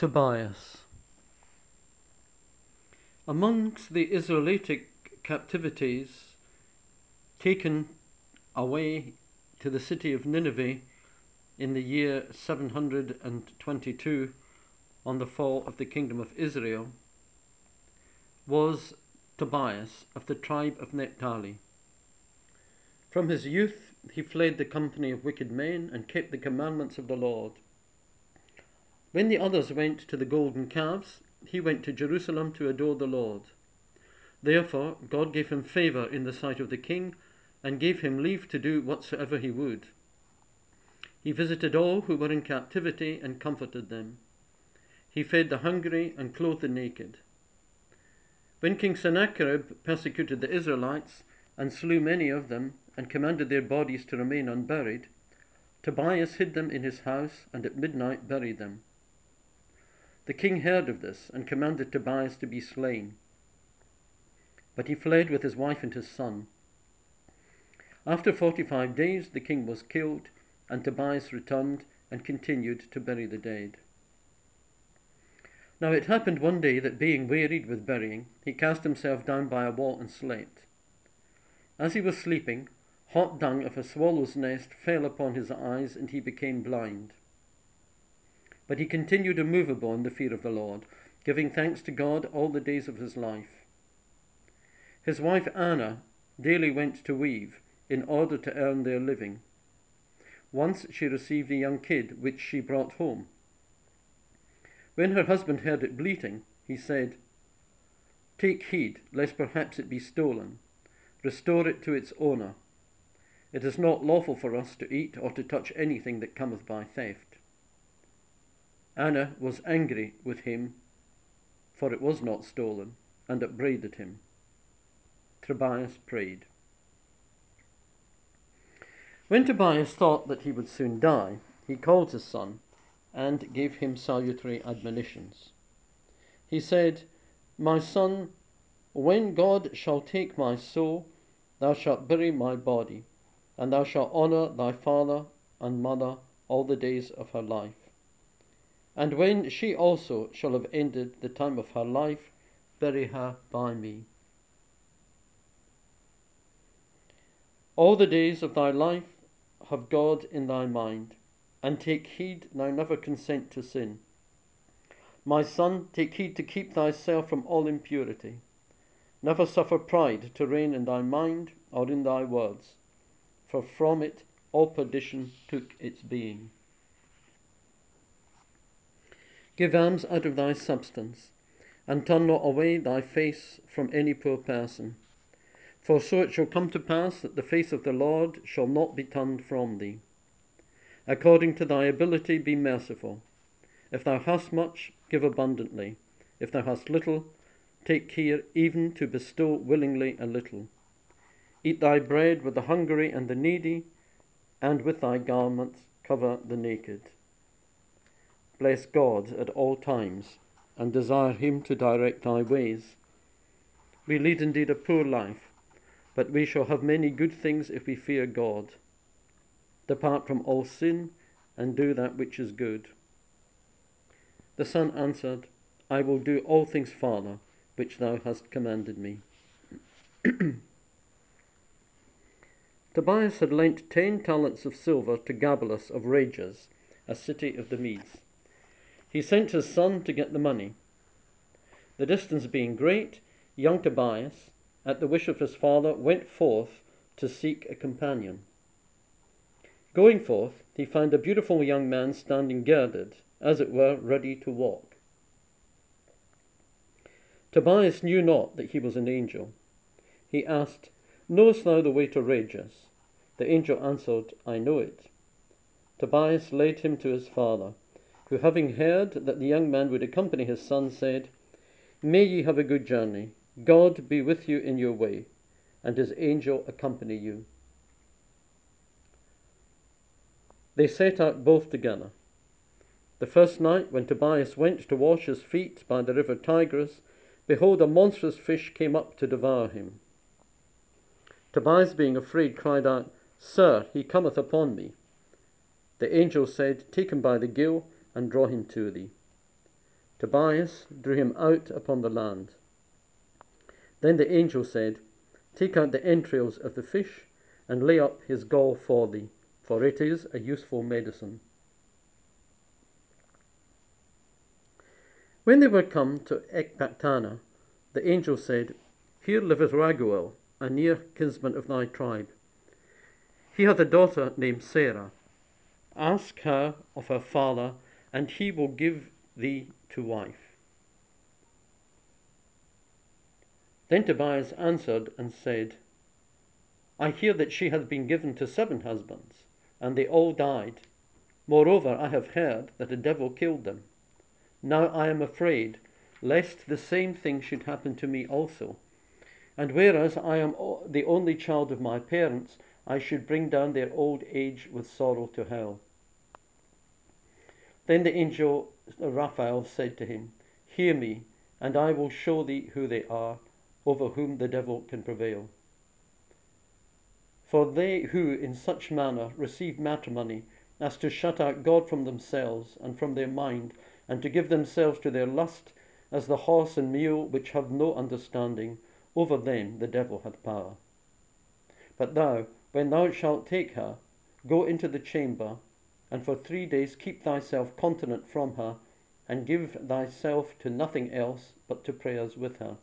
Tobias. Amongst the Israelitic captivities taken away to the city of Nineveh in the year 722 on the fall of the kingdom of Israel was Tobias of the tribe of Naphtali. From his youth he fled the company of wicked men and kept the commandments of the Lord. When the others went to the golden calves, he went to Jerusalem to adore the Lord. Therefore God gave him favour in the sight of the king, and gave him leave to do whatsoever he would. He visited all who were in captivity and comforted them. He fed the hungry and clothed the naked. When King Sennacherib persecuted the Israelites and slew many of them and commanded their bodies to remain unburied, Tobias hid them in his house and at midnight buried them. The king heard of this and commanded Tobias to be slain. But he fled with his wife and his son. After forty five days, the king was killed, and Tobias returned and continued to bury the dead. Now it happened one day that being wearied with burying, he cast himself down by a wall and slept. As he was sleeping, hot dung of a swallow's nest fell upon his eyes, and he became blind. But he continued immovable in the fear of the Lord, giving thanks to God all the days of his life. His wife Anna daily went to weave in order to earn their living. Once she received a young kid which she brought home. When her husband heard it bleating, he said, Take heed, lest perhaps it be stolen. Restore it to its owner. It is not lawful for us to eat or to touch anything that cometh by theft. Anna was angry with him, for it was not stolen, and upbraided him. Tobias prayed. When Tobias thought that he would soon die, he called his son and gave him salutary admonitions. He said, My son, when God shall take my soul, thou shalt bury my body, and thou shalt honour thy father and mother all the days of her life. And when she also shall have ended the time of her life, bury her by me. All the days of thy life have God in thy mind, and take heed thou never consent to sin. My son, take heed to keep thyself from all impurity. Never suffer pride to reign in thy mind or in thy words, for from it all perdition took its being. Give alms out of thy substance, and turn not away thy face from any poor person. For so it shall come to pass that the face of the Lord shall not be turned from thee. According to thy ability be merciful. If thou hast much, give abundantly. If thou hast little, take care even to bestow willingly a little. Eat thy bread with the hungry and the needy, and with thy garments cover the naked bless God at all times, and desire Him to direct thy ways. We lead indeed a poor life, but we shall have many good things if we fear God. Depart from all sin, and do that which is good. The son answered, I will do all things, Father, which thou hast commanded me. Tobias had lent ten talents of silver to Gabelus of Rages, a city of the Medes. He sent his son to get the money. The distance being great, young Tobias, at the wish of his father, went forth to seek a companion. Going forth, he found a beautiful young man standing girded, as it were, ready to walk. Tobias knew not that he was an angel. He asked, Knowest thou the way to Rages? The angel answered, I know it. Tobias led him to his father who, having heard that the young man would accompany his son, said, May ye have a good journey. God be with you in your way, and his angel accompany you. They set out both together. The first night, when Tobias went to wash his feet by the river Tigris, behold, a monstrous fish came up to devour him. Tobias, being afraid, cried out, Sir, he cometh upon me. The angel said, Take him by the gill and draw him to thee. Tobias drew him out upon the land. Then the angel said, Take out the entrails of the fish and lay up his gall for thee, for it is a useful medicine. When they were come to Ecbatana, the angel said, Here liveth Raguel, a near kinsman of thy tribe. He hath a daughter named Sarah. Ask her of her father, and he will give thee to wife. Then Tobias answered and said, I hear that she hath been given to seven husbands, and they all died. Moreover, I have heard that a devil killed them. Now I am afraid lest the same thing should happen to me also. And whereas I am the only child of my parents, I should bring down their old age with sorrow to hell. Then the angel Raphael said to him, Hear me, and I will show thee who they are, over whom the devil can prevail. For they who in such manner receive matrimony as to shut out God from themselves and from their mind, and to give themselves to their lust, as the horse and mule which have no understanding, over them the devil hath power. But thou, when thou shalt take her, go into the chamber, and for three days keep thyself continent from her, and give thyself to nothing else but to prayers with her.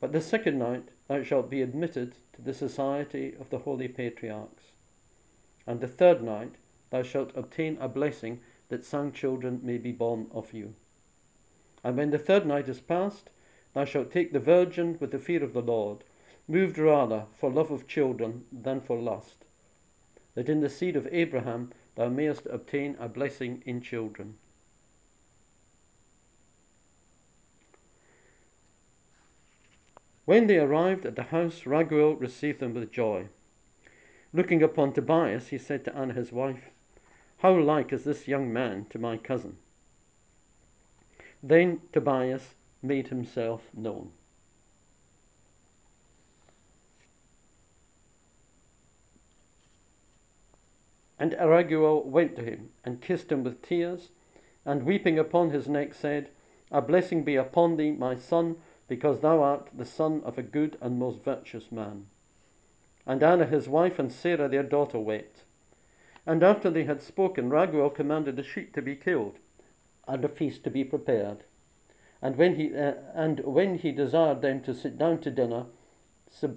But the second night thou shalt be admitted to the society of the holy patriarchs. And the third night thou shalt obtain a blessing that some children may be born of you. And when the third night is past, thou shalt take the virgin with the fear of the Lord, moved rather for love of children than for lust, that in the seed of Abraham thou mayest obtain a blessing in children. When they arrived at the house, Raguel received them with joy. Looking upon Tobias, he said to Anna his wife, How like is this young man to my cousin? Then Tobias made himself known. And Araguel went to him and kissed him with tears, and weeping upon his neck said, A blessing be upon thee, my son, because thou art the son of a good and most virtuous man. And Anna his wife and Sarah their daughter wept. And after they had spoken, Raguel commanded a sheep to be killed, and a feast to be prepared. And when he, uh, and when he desired them to sit down to dinner,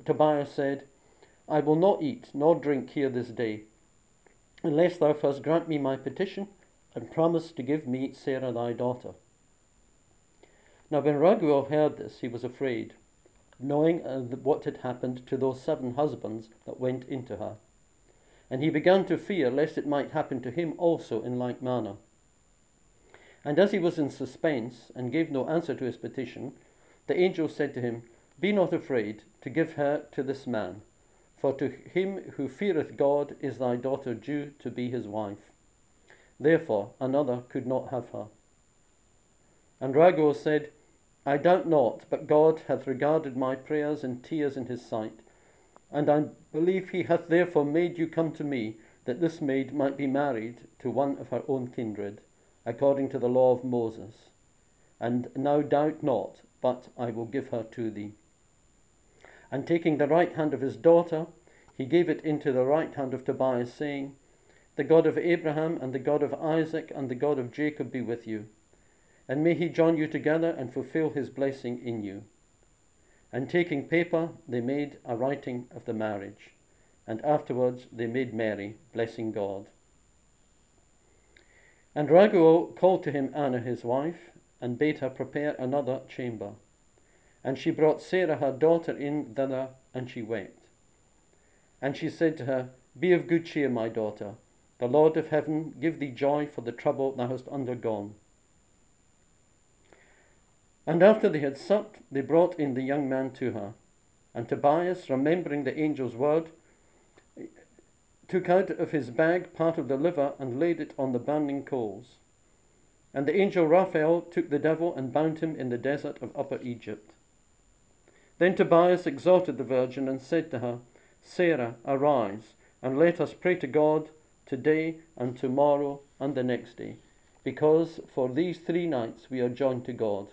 Tobias said, I will not eat nor drink here this day unless thou first grant me my petition and promise to give me Sarah thy daughter. Now, when Raguel heard this, he was afraid, knowing uh, what had happened to those seven husbands that went into her. And he began to fear lest it might happen to him also in like manner. And as he was in suspense and gave no answer to his petition, the angel said to him, Be not afraid to give her to this man for to him who feareth God is thy daughter due to be his wife. Therefore another could not have her. And Raguel said, I doubt not, but God hath regarded my prayers and tears in his sight, and I believe he hath therefore made you come to me, that this maid might be married to one of her own kindred, according to the law of Moses. And now doubt not, but I will give her to thee. And taking the right hand of his daughter, he gave it into the right hand of Tobias, saying, The God of Abraham and the God of Isaac and the God of Jacob be with you. And may he join you together and fulfill his blessing in you. And taking paper, they made a writing of the marriage. And afterwards they made merry, blessing God. And Raguel called to him Anna his wife, and bade her prepare another chamber. And she brought Sarah her daughter in thither, and she wept. And she said to her, Be of good cheer, my daughter. The Lord of heaven give thee joy for the trouble thou hast undergone. And after they had supped, they brought in the young man to her. And Tobias, remembering the angel's word, took out of his bag part of the liver and laid it on the burning coals. And the angel Raphael took the devil and bound him in the desert of Upper Egypt. Then Tobias exhorted the virgin and said to her, Sarah, arise, and let us pray to God today and tomorrow and the next day, because for these three nights we are joined to God.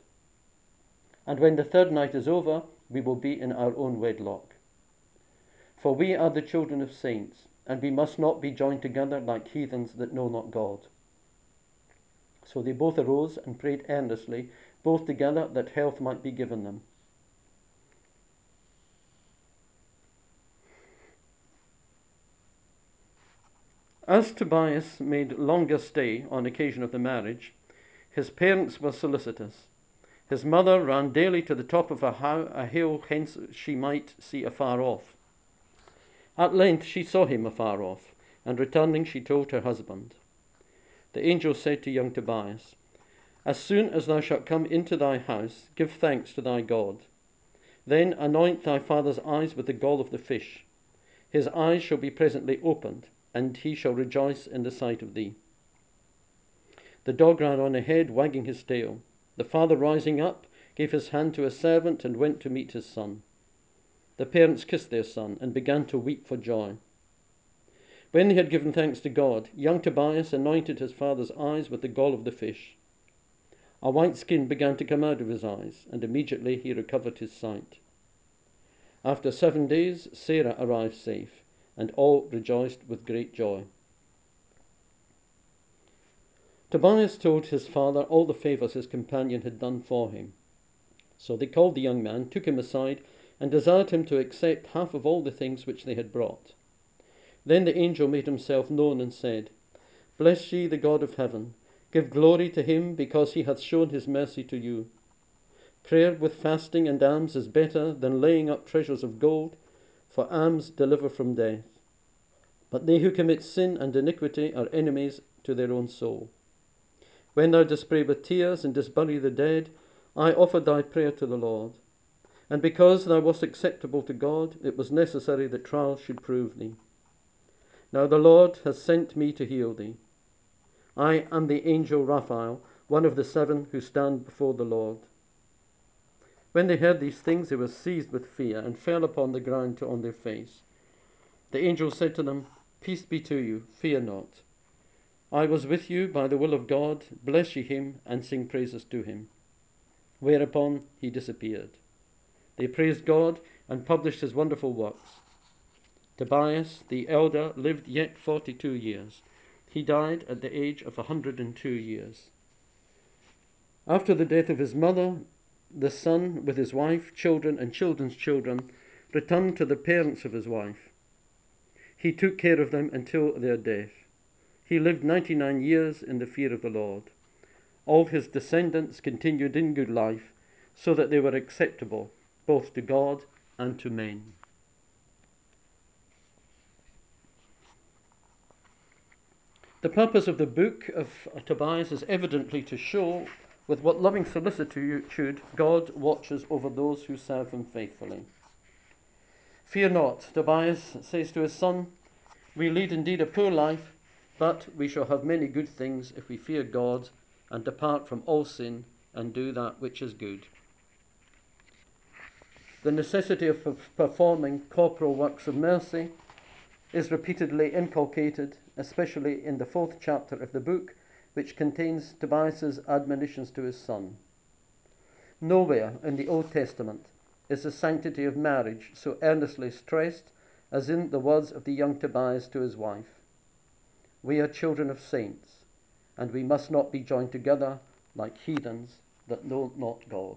And when the third night is over, we will be in our own wedlock. For we are the children of saints, and we must not be joined together like heathens that know not God. So they both arose and prayed earnestly, both together, that health might be given them. As Tobias made longer stay on occasion of the marriage, his parents were solicitous. His mother ran daily to the top of a, hill, hence she might see afar off. At length she saw him afar off, and returning she told her husband. The angel said to young Tobias, As soon as thou shalt come into thy house, give thanks to thy God. Then anoint thy father's eyes with the gall of the fish. His eyes shall be presently opened and he shall rejoice in the sight of thee. The dog ran on ahead, wagging his tail. The father, rising up, gave his hand to a servant and went to meet his son. The parents kissed their son and began to weep for joy. When they had given thanks to God, young Tobias anointed his father's eyes with the gall of the fish. A white skin began to come out of his eyes, and immediately he recovered his sight. After seven days, Sarah arrived safe and all rejoiced with great joy. Tobias told his father all the favours his companion had done for him. So they called the young man, took him aside, and desired him to accept half of all the things which they had brought. Then the angel made himself known and said, Bless ye the God of heaven, give glory to him because he hath shown his mercy to you. Prayer with fasting and alms is better than laying up treasures of gold for alms deliver from death. But they who commit sin and iniquity are enemies to their own soul. When thou dost pray with tears and dost bury the dead, I offered thy prayer to the Lord. And because thou wast acceptable to God, it was necessary that trials should prove thee. Now the Lord has sent me to heal thee. I am the angel Raphael, one of the seven who stand before the Lord. When they heard these things, they were seized with fear and fell upon the ground on their face. The angel said to them, Peace be to you, fear not. I was with you by the will of God, bless ye him and sing praises to him. Whereupon he disappeared. They praised God and published his wonderful works. Tobias the elder lived yet forty two years. He died at the age of a hundred and two years. After the death of his mother, the son, with his wife, children, and children's children, returned to the parents of his wife. He took care of them until their death. He lived 99 years in the fear of the Lord. All his descendants continued in good life, so that they were acceptable both to God and to men. The purpose of the book of Tobias is evidently to show with what loving solicitude God watches over those who serve him faithfully. Fear not, Tobias says to his son, we lead indeed a poor life, but we shall have many good things if we fear God and depart from all sin and do that which is good. The necessity of performing corporal works of mercy is repeatedly inculcated, especially in the fourth chapter of the book, which contains Tobias's admonitions to his son. Nowhere in the Old Testament is the sanctity of marriage so earnestly stressed as in the words of the young Tobias to his wife. We are children of saints, and we must not be joined together like heathens that know not God.